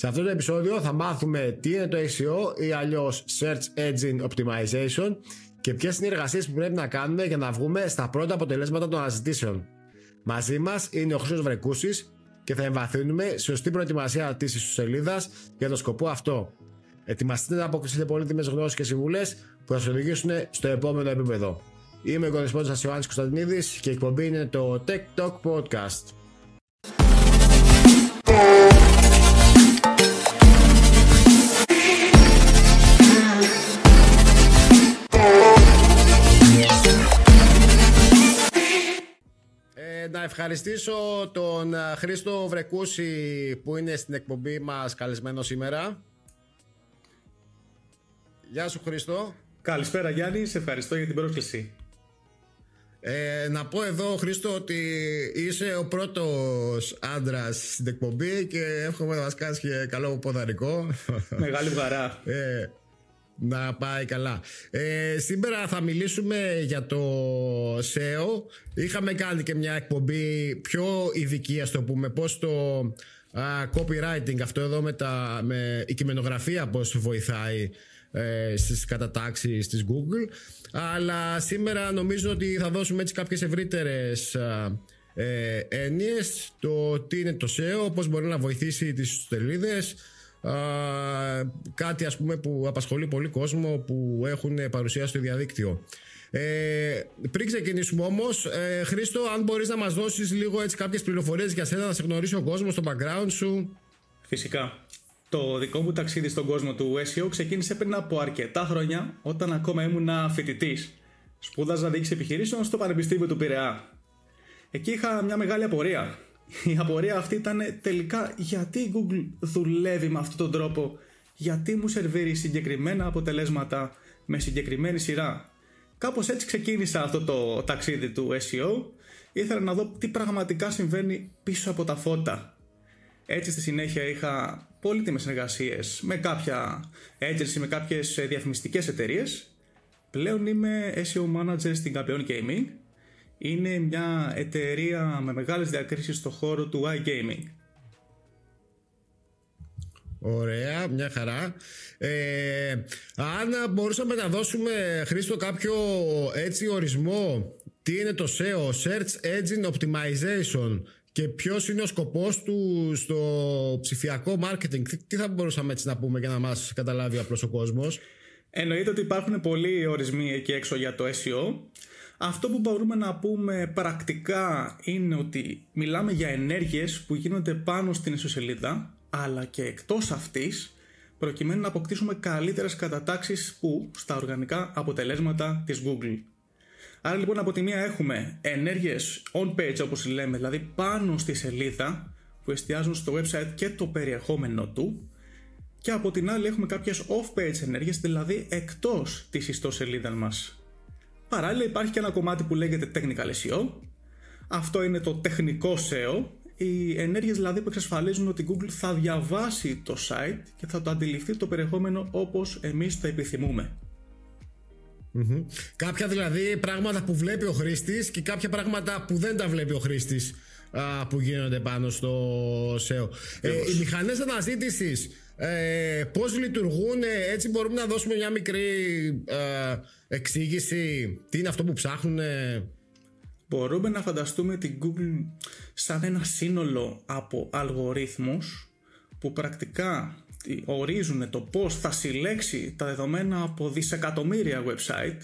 Σε αυτό το επεισόδιο θα μάθουμε τι είναι το SEO ή αλλιώς Search Engine Optimization και ποιες είναι οι εργασίες που πρέπει να κάνουμε για να βγούμε στα πρώτα αποτελέσματα των αναζητήσεων. Μαζί μας είναι ο Χρήστος Βρεκούσης και θα εμβαθύνουμε σωστή προετοιμασία της ιστοσελίδας για τον σκοπό αυτό. Ετοιμαστείτε να αποκτήσετε πολύτιμες γνώσεις και συμβουλές που θα σας οδηγήσουν στο επόμενο επίπεδο. Είμαι ο κορεσπόντας Ιωάννης Κωνσταντινίδης και η εκπομπή είναι το Tech Talk Podcast. Να ευχαριστήσω τον ε, Χρήστο Βρεκούση που είναι στην εκπομπή μας καλεσμένο σήμερα. Γεια σου Χρήστο. Καλησπέρα Γιάννη, σε ευχαριστώ για την πρόσκληση. Ε, να πω εδώ Χρήστο ότι είσαι ο πρώτος άντρας στην εκπομπή και εύχομαι να μας κάνεις και καλό ποδαρικό. Μεγάλη χαρά. Ε, να πάει καλά. Ε, σήμερα θα μιλήσουμε για το SEO. Είχαμε κάνει και μια εκπομπή πιο ειδική, ας το πούμε, πώς το copywriting, αυτό εδώ με, τα, με η κειμενογραφία πώς βοηθάει ε, στις κατατάξεις της Google. Αλλά σήμερα νομίζω ότι θα δώσουμε έτσι κάποιες ευρύτερες ε, έννοιες το τι είναι το SEO, πώς μπορεί να βοηθήσει τις σελίδες κάτι ας πούμε που απασχολεί πολύ κόσμο που έχουν παρουσία στο διαδίκτυο. Ε, πριν ξεκινήσουμε όμως, ε, Χρήστο, αν μπορείς να μας δώσεις λίγο έτσι κάποιες πληροφορίες για σένα, να σε γνωρίσει ο κόσμος, το background σου. Φυσικά. Το δικό μου ταξίδι στον κόσμο του SEO ξεκίνησε πριν από αρκετά χρόνια, όταν ακόμα ήμουν φοιτητής. Σπούδαζα διοίκηση επιχειρήσεων στο Πανεπιστήμιο του Πειραιά. Εκεί είχα μια μεγάλη απορία. Η απορία αυτή ήταν τελικά γιατί η Google δουλεύει με αυτόν τον τρόπο, γιατί μου σερβίρει συγκεκριμένα αποτελέσματα με συγκεκριμένη σειρά; Κάπως έτσι ξεκίνησα αυτό το ταξίδι του SEO. Ήθελα να δω τι πραγματικά συμβαίνει πίσω από τα φώτα. Έτσι στη συνέχεια είχα πολύτιμες εργασίες με κάποια agency, με κάποιες διαφημιστικές εταιρείες. Πλέον είμαι SEO Manager στην Campeon Gaming είναι μια εταιρεία με μεγάλες διακρίσεις στο χώρο του iGaming. Ωραία, μια χαρά. Ε, αν μπορούσαμε να δώσουμε, Χρήστο, κάποιο έτσι ορισμό, τι είναι το SEO, Search Engine Optimization και ποιος είναι ο σκοπός του στο ψηφιακό marketing, τι θα μπορούσαμε έτσι να πούμε για να μας καταλάβει απλώς ο κόσμος; Εννοείται ότι υπάρχουν πολλοί ορισμοί εκεί έξω για το SEO. Αυτό που μπορούμε να πούμε πρακτικά είναι ότι μιλάμε για ενέργειες που γίνονται πάνω στην ισοσελίδα αλλά και εκτός αυτής προκειμένου να αποκτήσουμε καλύτερες κατατάξεις που στα οργανικά αποτελέσματα της Google. Άρα λοιπόν από τη μία έχουμε ενέργειες on-page όπως λέμε, δηλαδή πάνω στη σελίδα που εστιάζουν στο website και το περιεχόμενο του και από την άλλη έχουμε κάποιες off-page ενέργειες, δηλαδή εκτός της ιστοσελίδας μας. Παράλληλα υπάρχει και ένα κομμάτι που λέγεται Technical SEO. Αυτό είναι το τεχνικό SEO. Οι ενέργειες δηλαδή που εξασφαλίζουν ότι η Google θα διαβάσει το site και θα το αντιληφθεί το περιεχόμενο όπως εμείς το επιθυμουμε Κάποια δηλαδή πράγματα που βλέπει ο χρήστης και κάποια πράγματα που δεν τα βλέπει ο χρήστης που γίνονται πάνω στο SEO. Ε, οι μηχανές αναζήτησης ε, πώς λειτουργούν έτσι μπορούμε να δώσουμε μια μικρή ε, εξήγηση. Τι είναι αυτό που ψάχνουν μπορούμε να φανταστούμε την Google σαν ένα σύνολο από αλγορίθμους που πρακτικά ορίζουν το πώς θα συλλέξει τα δεδομένα από δισεκατομμύρια website.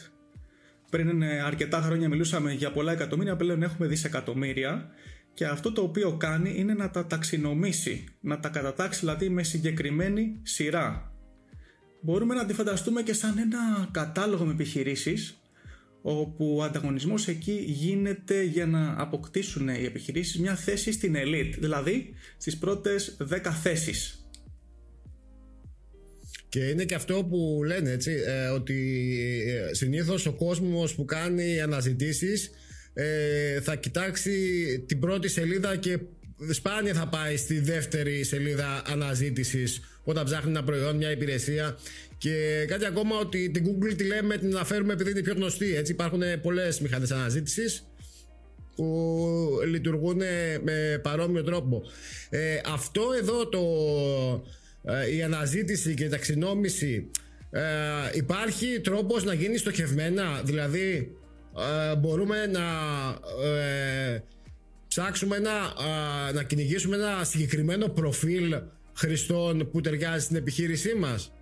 Πριν αρκετά χρόνια μιλούσαμε για πολλά εκατομμύρια πλέον έχουμε δισεκατομμύρια και αυτό το οποίο κάνει είναι να τα ταξινομήσει, να τα κατατάξει δηλαδή με συγκεκριμένη σειρά. Μπορούμε να τη φανταστούμε και σαν ένα κατάλογο με επιχειρήσεις όπου ο ανταγωνισμός εκεί γίνεται για να αποκτήσουν οι επιχειρήσεις μια θέση στην elite, δηλαδή στις πρώτες 10 θέσεις. Και είναι και αυτό που λένε έτσι, ε, ότι ε, συνήθως ο κόσμος που κάνει αναζητήσεις ε, θα κοιτάξει την πρώτη σελίδα και σπάνια θα πάει στη δεύτερη σελίδα αναζήτησης όταν ψάχνει ένα προϊόν, μια υπηρεσία. Και κάτι ακόμα ότι την Google τη λέμε την αναφέρουμε επειδή είναι πιο γνωστή. Έτσι υπάρχουν πολλές μηχανές αναζήτησης που λειτουργούν με παρόμοιο τρόπο. Ε, αυτό εδώ το ε, η αναζήτηση και η ταξινόμηση ε, υπάρχει τρόπος να γίνει στοχευμένα δηλαδή ε, μπορούμε να ε, ψάξουμε ένα, να κυνηγήσουμε ένα συγκεκριμένο προφίλ χρηστών που ταιριάζει στην επιχείρησή μας.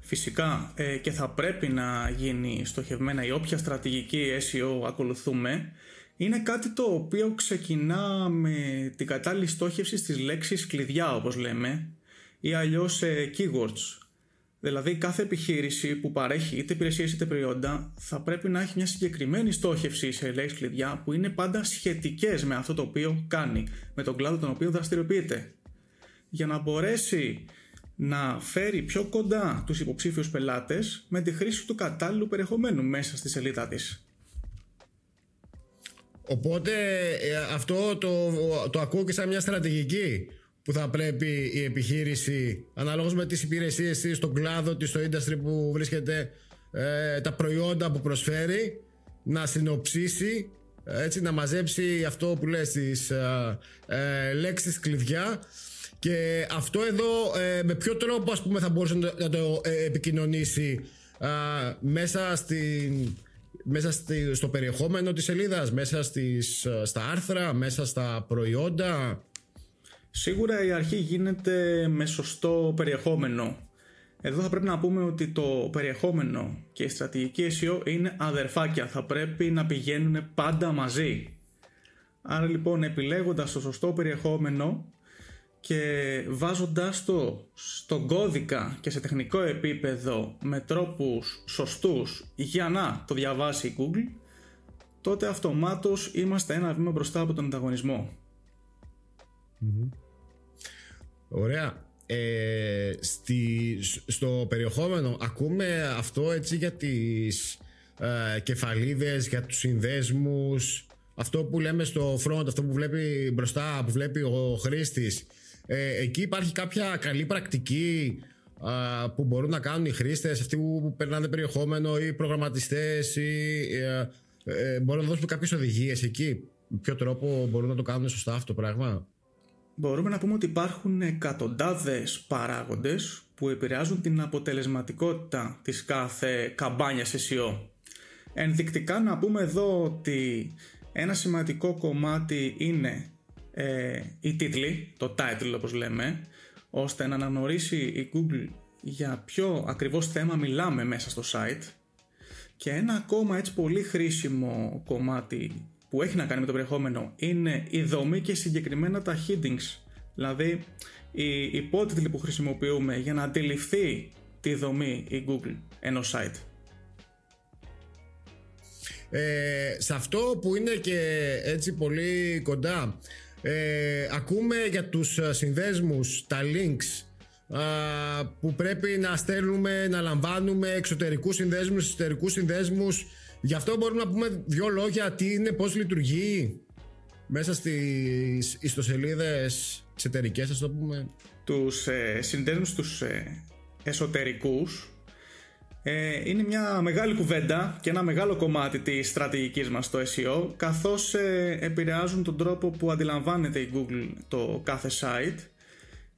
Φυσικά. Και θα πρέπει να γίνει στοχευμένα η όποια στρατηγική SEO ακολουθούμε. Είναι κάτι το οποίο ξεκινά με την κατάλληλη στόχευση στις λέξεις κλειδιά όπως λέμε ή αλλιώς keywords Δηλαδή κάθε επιχείρηση που παρέχει είτε υπηρεσίες είτε προϊόντα θα πρέπει να έχει μια συγκεκριμένη στόχευση σε λέξεις κλειδιά που είναι πάντα σχετικές με αυτό το οποίο κάνει, με τον κλάδο τον οποίο δραστηριοποιείται. Για να μπορέσει να φέρει πιο κοντά τους υποψήφιους πελάτες με τη χρήση του κατάλληλου περιεχομένου μέσα στη σελίδα της. Οπότε ε, αυτό το, το ακούω και σαν μια στρατηγική που θα πρέπει η επιχείρηση αναλόγως με τις υπηρεσίες της, στον κλάδο της, στο industry που βρίσκεται ε, τα προϊόντα που προσφέρει να συνοψίσει έτσι να μαζέψει αυτό που λες τις ε, ε λέξεις κλειδιά. Και αυτό εδώ ε, με ποιο τρόπο ας πούμε θα μπορούσε να το επικοινωνήσει μέσα στην μέσα στο περιεχόμενο της σελίδας, μέσα στις, στα άρθρα, μέσα στα προϊόντα; Σίγουρα η αρχή γίνεται με σωστό περιεχόμενο. Εδώ θα πρέπει να πούμε ότι το περιεχόμενο και η στρατηγική SEO είναι αδερφάκια, θα πρέπει να πηγαίνουν πάντα μαζί. Άρα λοιπόν επιλέγοντας το σωστό περιεχόμενο και βάζοντάς το στον κώδικα και σε τεχνικό επίπεδο με τρόπους σωστούς για να το διαβάσει η Google τότε αυτομάτως είμαστε ένα βήμα μπροστά από τον ανταγωνισμό. Ωραία. Ε, στη, στο περιεχόμενο ακούμε αυτό έτσι για τις ε, κεφαλίδες, για τους συνδέσμους. Αυτό που λέμε στο front, αυτό που βλέπει μπροστά, που βλέπει ο χρήστης. Ε, εκεί υπάρχει κάποια καλή πρακτική ε, που μπορούν να κάνουν οι χρήστες αυτοί που περνάνε περιεχόμενο ή προγραμματιστές ή ε, ε, μπορούν να δώσουν κάποιες οδηγίες εκεί. Με ποιο τρόπο μπορούν να το κάνουν σωστά αυτό το πράγμα; Μπορούμε να πούμε ότι υπάρχουν εκατοντάδες παράγοντες που επηρεάζουν την αποτελεσματικότητα της κάθε καμπάνιας SEO. Ενδεικτικά να πούμε εδώ ότι ένα σημαντικό κομμάτι είναι ε, η τίτλη, το title όπως λέμε, ώστε να αναγνωρίσει η Google για ποιο ακριβώς θέμα μιλάμε μέσα στο site και ένα ακόμα έτσι πολύ χρήσιμο κομμάτι που έχει να κάνει με το περιεχόμενο είναι η δομή και συγκεκριμένα τα headings. Δηλαδή, οι υπότιτλοι που χρησιμοποιούμε για να αντιληφθεί τη δομή η Google ενός site. Ε, σε αυτό που είναι και έτσι πολύ κοντά ε, ακούμε για τους συνδέσμους, τα links που πρέπει να στέλνουμε, να λαμβάνουμε εξωτερικούς συνδέσμους, εσωτερικούς συνδέσμους Γι' αυτό μπορούμε να πούμε δύο λόγια τι είναι, πώς λειτουργεί μέσα στις ιστοσελίδες εξωτερικές, ας το πούμε. Τους ε, συνδέσμους τους ε, εσωτερικούς. Ε, είναι μια μεγάλη κουβέντα και ένα μεγάλο κομμάτι της στρατηγικής μας στο SEO καθώς ε, επηρεάζουν τον τρόπο που αντιλαμβάνεται η Google το κάθε site.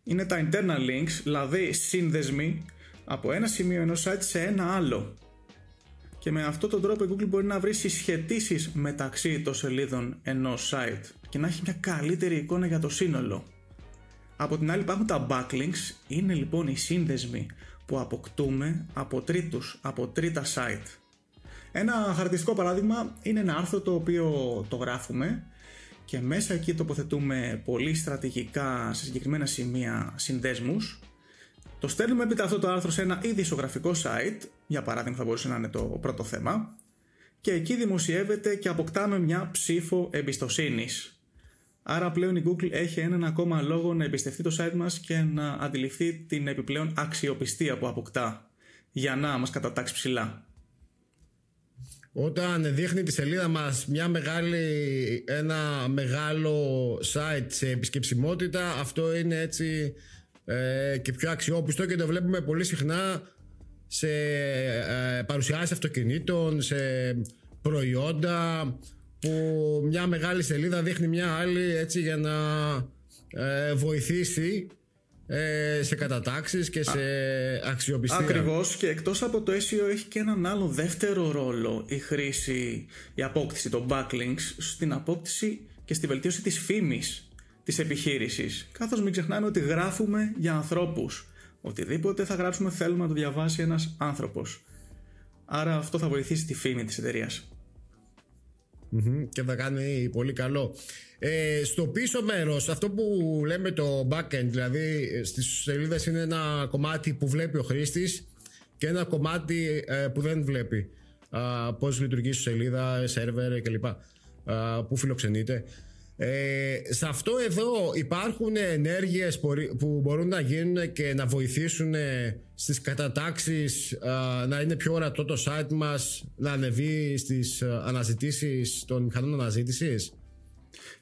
Είναι τα internal links, δηλαδή σύνδεσμοι από ένα σημείο ενός site σε ένα άλλο και με αυτόν τον τρόπο η Google μπορεί να βρει συσχετήσεις μεταξύ των σελίδων ενός site και να έχει μια καλύτερη εικόνα για το σύνολο. Από την άλλη υπάρχουν τα backlinks, είναι λοιπόν οι σύνδεσμοι που αποκτούμε από τρίτους, από τρίτα site. Ένα χαρακτηριστικό παράδειγμα είναι ένα άρθρο το οποίο το γράφουμε και μέσα εκεί τοποθετούμε πολύ στρατηγικά σε συγκεκριμένα σημεία συνδέσμους το στέλνουμε έπειτα αυτό το άρθρο σε ένα ήδη ισογραφικό site, για παράδειγμα θα μπορούσε να είναι το πρώτο θέμα, και εκεί δημοσιεύεται και αποκτάμε μια ψήφο εμπιστοσύνης. Άρα πλέον η Google έχει έναν ακόμα λόγο να εμπιστευτεί το site μας και να αντιληφθεί την επιπλέον αξιοπιστία που αποκτά για να μας κατατάξει ψηλά. Όταν δείχνει τη σελίδα μας μια μεγάλη, ένα μεγάλο site σε επισκεψιμότητα αυτό είναι έτσι ε, και πιο αξιόπιστο και το βλέπουμε πολύ συχνά σε ε, παρουσιάσεις αυτοκινήτων, σε προϊόντα που μια μεγάλη σελίδα δείχνει μια άλλη έτσι για να ε, βοηθήσει ε, σε κατατάξεις και σε αξιοπιστία. Ακριβώς και εκτός από το SEO έχει και έναν άλλο δεύτερο ρόλο η χρήση, η απόκτηση των backlinks στην απόκτηση και στη βελτίωση της φήμης της επιχείρησης. Καθώς μην ξεχνάμε ότι γράφουμε για ανθρώπους. Οτιδήποτε θα γράψουμε θέλουμε να το διαβάσει ένας άνθρωπος. Άρα αυτό θα βοηθήσει τη φήμη της εταιρείας. και θα κάνει πολύ καλό. Ε, στο πίσω μέρος, αυτό που λέμε το backend, δηλαδή στις σελίδες είναι ένα κομμάτι που βλέπει ο χρήστης και ένα κομμάτι ε, που δεν βλέπει. Α, πώς λειτουργεί η σελίδα, σερβερ κλπ. που φιλοξενείται. Ε, σε αυτό εδώ υπάρχουν ενέργειες που μπορούν να γίνουν και να βοηθήσουν στις κατατάξεις να είναι πιο ορατό το site μας να ανεβεί στις αναζητήσεις των μηχανών αναζήτησης;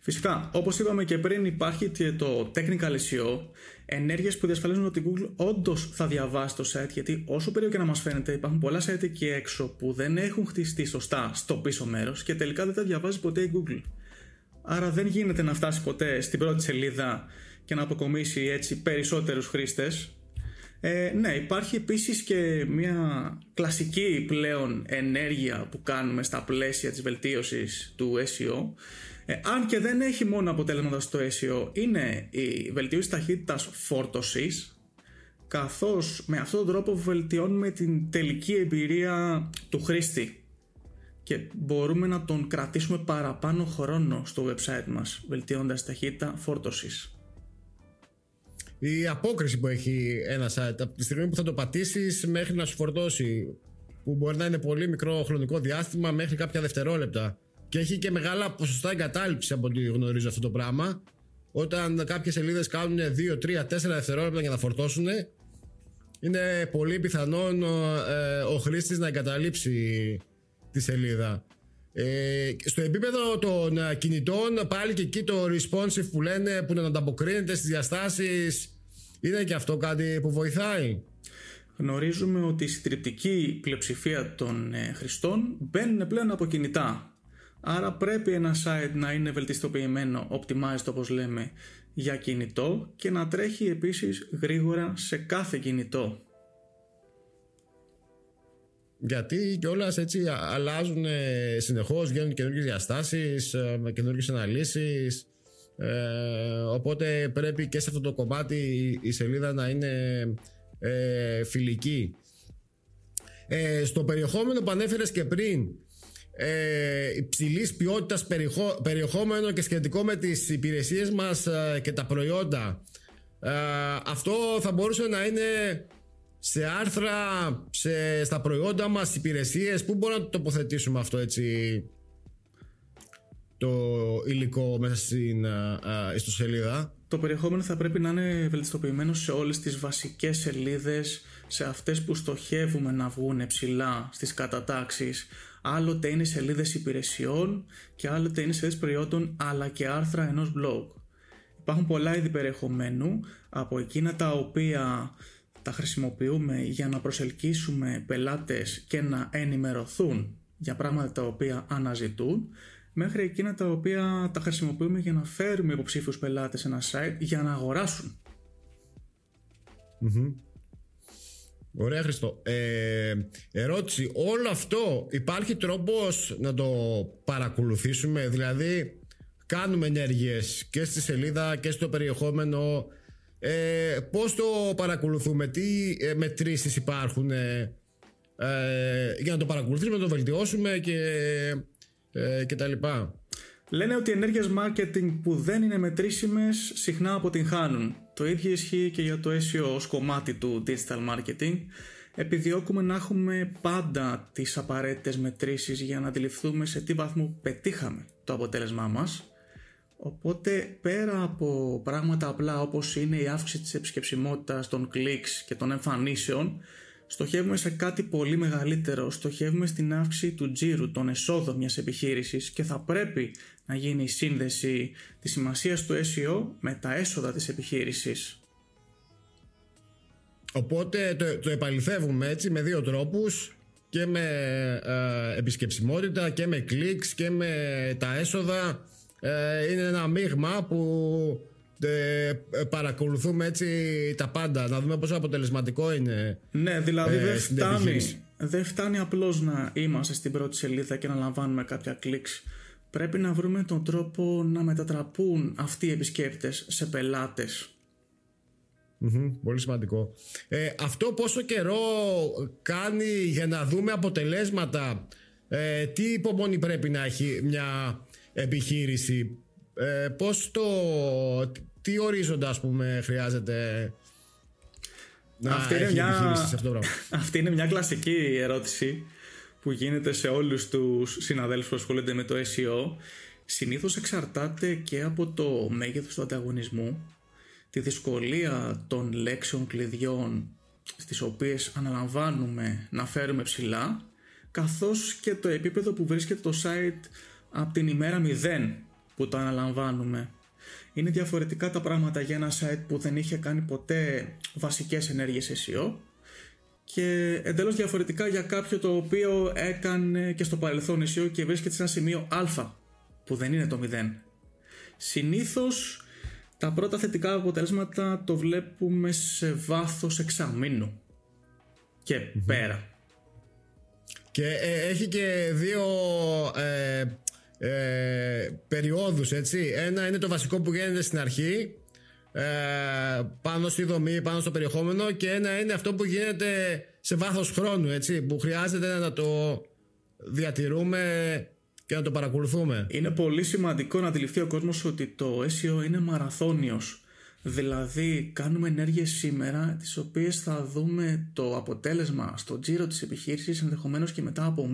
Φυσικά, όπως είπαμε και πριν υπάρχει και το technical SEO ενέργειες που διασφαλίζουν ότι η Google όντως θα διαβάσει το site γιατί όσο περίεργο και να μας φαίνεται υπάρχουν πολλά site εκεί έξω που δεν έχουν χτιστεί σωστά στο πίσω μέρος και τελικά δεν τα διαβάζει ποτέ η Google. Άρα δεν γίνεται να φτάσει ποτέ στην πρώτη σελίδα και να αποκομίσει έτσι περισσότερους χρήστες. Ε, ναι, υπάρχει επίσης και μια κλασική πλέον ενέργεια που κάνουμε στα πλαίσια της βελτίωσης του SEO. Ε, αν και δεν έχει μόνο αποτέλεσματα στο SEO, είναι η βελτίωση ταχύτητας φόρτωσης, καθώς με αυτόν τον τρόπο βελτιώνουμε την τελική εμπειρία του χρήστη και μπορούμε να τον κρατήσουμε παραπάνω χρόνο στο website μας βελτιώνοντας ταχύτητα φόρτωσης. Η απόκριση που έχει ένα site από τη στιγμή που θα το πατήσεις μέχρι να σου φορτώσει που μπορεί να είναι πολύ μικρό χρονικό διάστημα μέχρι κάποια δευτερόλεπτα και έχει και μεγάλα ποσοστά εγκατάλειψης από ό,τι γνωρίζω αυτό το πράγμα όταν κάποιες σελίδες κάνουν 2, 3, 4 δευτερόλεπτα για να φορτώσουν είναι πολύ πιθανόν ε, ο χρήστης να εγκαταλείψει τη σελίδα. Ε, στο επίπεδο των ε, κινητών πάλι και εκεί το responsive που λένε που να ανταποκρίνεται στις διαστάσεις είναι και αυτό κάτι που βοηθάει. Γνωρίζουμε ότι η συντριπτική πλειοψηφία των ε, χρηστών μπαίνουν πλέον από κινητά. Άρα πρέπει ένα site να είναι βελτιστοποιημένο, optimized όπως λέμε, για κινητό και να τρέχει επίσης γρήγορα σε κάθε κινητό. Γιατί κιόλας έτσι αλλάζουν συνεχώς, βγαίνουν καινούργιες διαστάσεις, ε, με καινούργιες αναλύσεις. Ε, οπότε πρέπει και σε αυτό το κομμάτι η σελίδα να είναι ε, φιλική. Ε, στο περιεχόμενο που ανέφερες και πριν, ε, υψηλής ποιότητας περιεχόμενο και σχετικό με τις υπηρεσίες μας ε, και τα προϊόντα. αυτό θα μπορούσε να είναι σε άρθρα, σε, στα προϊόντα μας, υπηρεσίες, πού μπορούμε να το τοποθετήσουμε αυτό έτσι το υλικό μέσα στην ιστοσελίδα; Το περιεχόμενο θα πρέπει να είναι βελτιστοποιημένο σε όλες τις βασικές σελίδες, σε αυτές που στοχεύουμε να βγουν ψηλά στις κατατάξεις. Άλλοτε είναι σελίδες υπηρεσιών και άλλοτε είναι σελίδες προϊόντων αλλά και άρθρα ενός blog. Υπάρχουν πολλά είδη περιεχομένου από εκείνα τα οποία τα χρησιμοποιούμε για να προσελκύσουμε πελάτες και να ενημερωθούν για πράγματα τα οποία αναζητούν μέχρι εκείνα τα οποία τα χρησιμοποιούμε για να φέρουμε υποψήφιους πελάτες σε ένα site για να αγορασουν Ωραία Χριστό. Ε, ερώτηση, όλο αυτό υπάρχει τρόπος να το παρακολουθήσουμε, δηλαδή κάνουμε ενέργειες και στη σελίδα και στο περιεχόμενο ε, πώς το παρακολουθούμε, τι ε, μετρήσεις υπάρχουν ε, ε, για να το παρακολουθήσουμε, να το βελτιώσουμε και, ε, και τα λοιπά. Λένε ότι οι ενέργειες marketing που δεν είναι μετρήσιμες συχνά αποτυγχάνουν. Το ίδιο ισχύει και για το SEO ως κομμάτι του digital marketing. Επιδιώκουμε να έχουμε πάντα τις απαραίτητες μετρήσεις για να αντιληφθούμε σε τι βαθμό πετύχαμε το αποτέλεσμά μας Οπότε πέρα από πράγματα απλά όπως είναι η αύξηση της επισκεψιμότητας των clicks και των εμφανίσεων στοχεύουμε σε κάτι πολύ μεγαλύτερο, στοχεύουμε στην αύξηση του τζίρου, των εσόδων μιας επιχείρησης και θα πρέπει να γίνει η σύνδεση της σημασίας του SEO με τα έσοδα της επιχείρησης. Οπότε το, το επαληθεύουμε έτσι με δύο τρόπους. Και με ε, επισκεψιμότητα και με clicks και με τα έσοδα. ε, είναι ένα μείγμα που ε, παρακολουθούμε έτσι τα πάντα, να δούμε πόσο αποτελεσματικό είναι. Ναι, δηλαδή ε, δεν φτάνει, δεν φτάνει απλώς να είμαστε στην πρώτη σελίδα και να λαμβάνουμε κάποια κλικς. Πρέπει να βρούμε τον τρόπο να μετατραπούν αυτοί οι επισκέπτες σε πελάτες. πολύ σημαντικό. Ε, αυτό πόσο καιρό κάνει για να δούμε αποτελέσματα, ε, τι υπομονή πρέπει να έχει μια επιχείρηση, ε, πώς το, τι ορίζοντα ας πούμε χρειάζεται να αυτή έχει μια... επιχείρηση σε αυτό το πράγμα. Αυτή είναι μια κλασική ερώτηση που γίνεται σε όλους τους συναδέλφους που ασχολούνται με το SEO. Συνήθως εξαρτάται και από το μέγεθος του ανταγωνισμού, τη δυσκολία των λέξεων κλειδιών στις οποίες αναλαμβάνουμε να φέρουμε ψηλά, καθώς και το επίπεδο που βρίσκεται το site από την ημέρα 0 που το αναλαμβάνουμε. Είναι διαφορετικά τα πράγματα για ένα site που δεν είχε κάνει ποτέ βασικές ενέργειες SEO και εντελώς διαφορετικά για κάποιο το οποίο έκανε και στο παρελθόν SEO και βρίσκεται σε ένα σημείο α που δεν είναι το 0. Συνήθως τα πρώτα θετικά αποτελέσματα το βλέπουμε σε βάθος εξαμήνου και πέρα. Και ε, έχει και δύο ε, ε, περιόδους έτσι. Ένα είναι το βασικό που γίνεται στην αρχή ε, πάνω στη δομή, πάνω στο περιεχόμενο και ένα είναι αυτό που γίνεται σε βάθος χρόνου έτσι που χρειάζεται να το διατηρούμε και να το παρακολουθούμε. Είναι πολύ σημαντικό να αντιληφθεί ο κόσμος ότι το SEO είναι μαραθώνιος. Δηλαδή κάνουμε ενέργειες σήμερα τις οποίες θα δούμε το αποτέλεσμα στο τζίρο της επιχείρησης ενδεχομένως και μετά από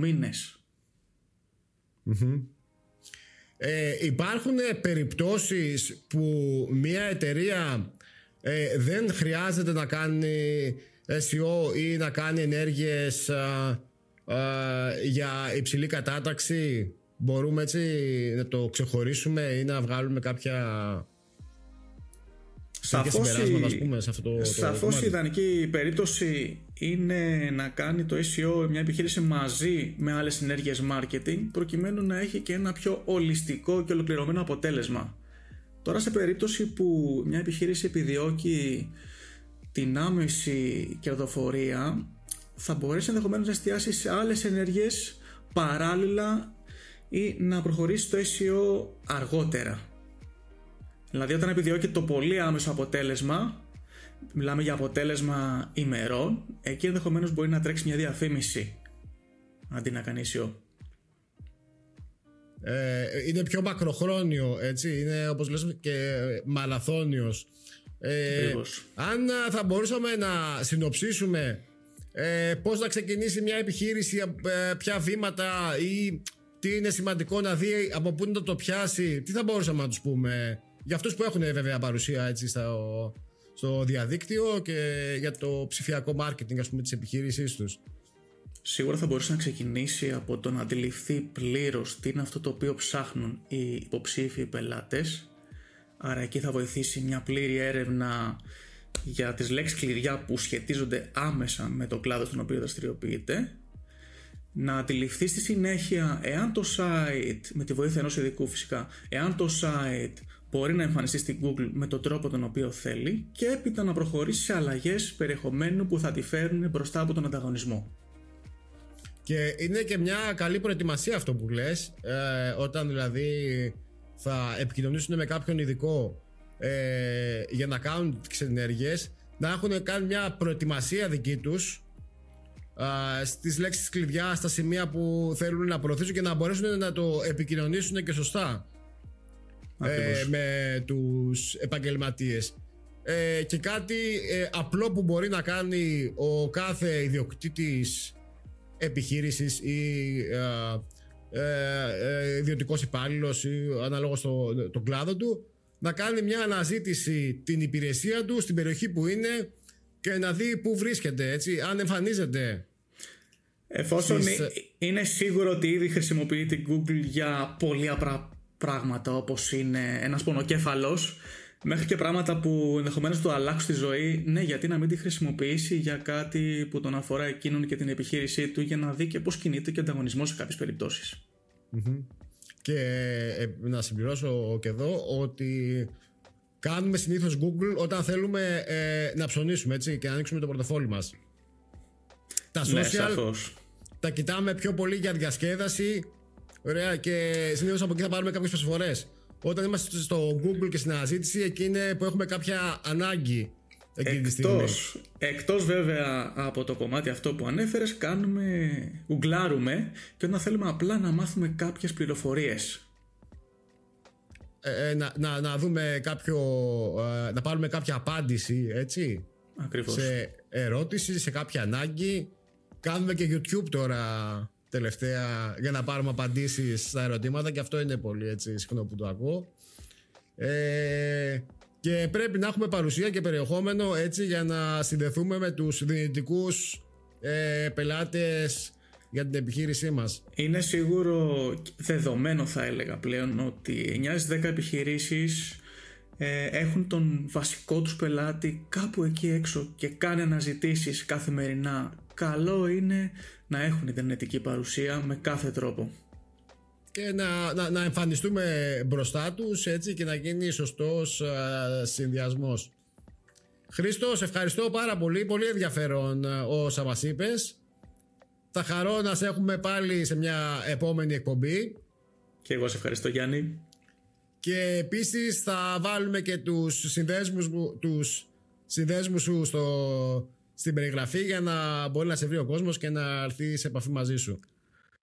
ε, υπάρχουν περιπτώσεις που μια εταιρεία ε, δεν χρειάζεται να κάνει SEO ή να κάνει ενέργειες για υψηλή κατάταξη; Μπορούμε έτσι να το ξεχωρίσουμε ή να βγάλουμε κάποια Σαφώς, η, σε αυτό το, σαφώς η ιδανική περίπτωση είναι να κάνει το SEO μια επιχείρηση μαζί με άλλες ενέργειες marketing προκειμένου να έχει και ένα πιο ολιστικό και ολοκληρωμένο αποτέλεσμα. Τώρα σε περίπτωση που μια επιχείρηση επιδιώκει την άμεση κερδοφορία θα μπορέσει ενδεχομένως να εστιάσει σε άλλες ενέργειες παράλληλα ή να προχωρήσει το SEO αργότερα. Δηλαδή όταν επιδιώκει το πολύ άμεσο αποτέλεσμα μιλάμε για αποτέλεσμα ημερών, εκεί ενδεχομένως μπορεί να τρέξει μια διαφήμιση αντί να κάνει SEO. Ε, είναι πιο μακροχρόνιο, έτσι, είναι όπως λες και μαλαθώνιος. Ε, αν θα μπορούσαμε να συνοψίσουμε ε, πώς να ξεκινήσει μια επιχείρηση, ε, ποια βήματα ή τι είναι σημαντικό να δει, από πού να το πιάσει, τι θα μπορούσαμε να τους πούμε; Για αυτούς που έχουν βέβαια παρουσία έτσι στο, στο διαδίκτυο και για το ψηφιακό μάρκετινγκ ας πούμε της επιχείρησής τους. Σίγουρα θα μπορούσε να ξεκινήσει από το να αντιληφθεί πλήρως τι είναι αυτό το οποίο ψάχνουν οι υποψήφιοι πελάτες άρα εκεί θα βοηθήσει μια πλήρη έρευνα για τις λέξεις κλειδιά που σχετίζονται άμεσα με το κλάδο στον οποίο δραστηριοποιείται να αντιληφθεί στη συνέχεια εάν το site, με τη βοήθεια ενός ειδικού φυσικά, εάν το site μπορεί να εμφανιστεί στην Google με τον τρόπο τον οποίο θέλει και έπειτα να προχωρήσει σε αλλαγές περιεχομένου που θα τη φέρουν μπροστά από τον ανταγωνισμό. Και είναι και μια καλή προετοιμασία αυτό που λες, ε, όταν δηλαδή θα επικοινωνήσουν με κάποιον ειδικό ε, για να κάνουν τις ενέργειες, να έχουν κάνει μια προετοιμασία δική τους ε, στις λέξεις κλειδιά, στα σημεία που θέλουν να προωθήσουν και να μπορέσουν να το επικοινωνήσουν και σωστά ε, με τους επαγγελματίες. Ε, και κάτι ε, απλό που μπορεί να κάνει ο κάθε ιδιοκτήτης επιχείρησης ή ε, ε, ιδιωτικός υπάλληλος ή ανάλογα στο τον κλάδο του να κάνει μια αναζήτηση την υπηρεσία του στην περιοχή που είναι και να δει πού βρίσκεται έτσι, αν εμφανίζεται. Εφόσον είναι σίγουρο ότι ήδη χρησιμοποιεί την Google για πολύ απλά πράγματα όπως είναι ένας πονοκέφαλος μέχρι και πράγματα που ενδεχομένως του αλλάξουν τη ζωή ναι γιατί να μην τη χρησιμοποιήσει για κάτι που τον αφορά εκείνον και την επιχείρησή του για να δει και πώς κινείται και ο ανταγωνισμός σε κάποιες και ε, να συμπληρώσω και εδώ ότι κάνουμε συνήθως Google όταν θέλουμε ε, να ψωνίσουμε έτσι, και να ανοίξουμε το πορτοφόλι μας. Τα Ναι, social σαφώς. τα κοιτάμε πιο πολύ για διασκέδαση. Ωραία, και συνήθως από εκεί θα πάρουμε κάποιες προσφορές. Όταν είμαστε στο Google και στην αναζήτηση, εκεί είναι που έχουμε κάποια ανάγκη εκείνη τη στιγμή. Εκτός, εκτός βέβαια από το κομμάτι αυτό που ανέφερες κάνουμε, ουγκλάρουμε και όταν θέλουμε απλά να μάθουμε κάποιες πληροφορίες Ε, ε, να, να, να δούμε κάποιο. ε, να πάρουμε κάποια απάντηση, έτσι. ακριβώς Σε ερώτηση, σε κάποια ανάγκη. Κάνουμε και YouTube τώρα τελευταία για να πάρουμε απαντήσεις στα ερωτήματα και αυτό είναι πολύ έτσι συχνό που το ακούω. Ε, και πρέπει να έχουμε παρουσία και περιεχόμενο έτσι για να συνδεθούμε με τους δυνητικούς ε, πελάτες για την επιχείρησή μας. Είναι σίγουρο δεδομένο θα έλεγα πλέον ότι 9 στις 10 επιχειρήσεις ε, έχουν τον βασικό τους πελάτη κάπου εκεί έξω και κάνει αναζητήσεις καθημερινά. Καλό είναι να έχουν ιντερνετική παρουσία με κάθε τρόπο. και να, να, να εμφανιστούμε μπροστά τους έτσι και να γίνει σωστός α, συνδυασμός. Χρήστο, σε ευχαριστώ πάρα πολύ. Πολύ ενδιαφέρον α, όσα μας είπες. Θα χαρώ να σε έχουμε πάλι σε μια επόμενη εκπομπή. Και εγώ σε ευχαριστώ Γιάννη. Και επίσης θα βάλουμε και τους συνδέσμους, μου- τους συνδέσμους σου στο, στην περιγραφή για να μπορεί να σε βρει ο κόσμος και να έρθει σε επαφή μαζί σου.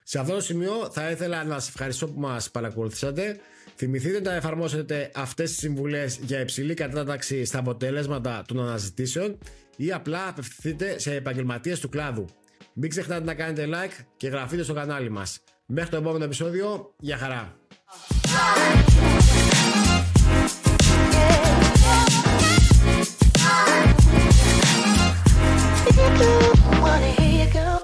Σε αυτό το σημείο θα ήθελα να σας ευχαριστώ που μας παρακολουθήσατε. Θυμηθείτε να εφαρμόσετε αυτές τις συμβουλές για υψηλή κατάταξη στα αποτέλεσματα των αναζητήσεων ή απλά απευθυνθείτε σε επαγγελματίες του κλάδου. Μην ξεχνάτε να κάνετε like και γραφείτε στο κανάλι μας. Μέχρι το επόμενο επεισόδιο, για χαρά! Yeah.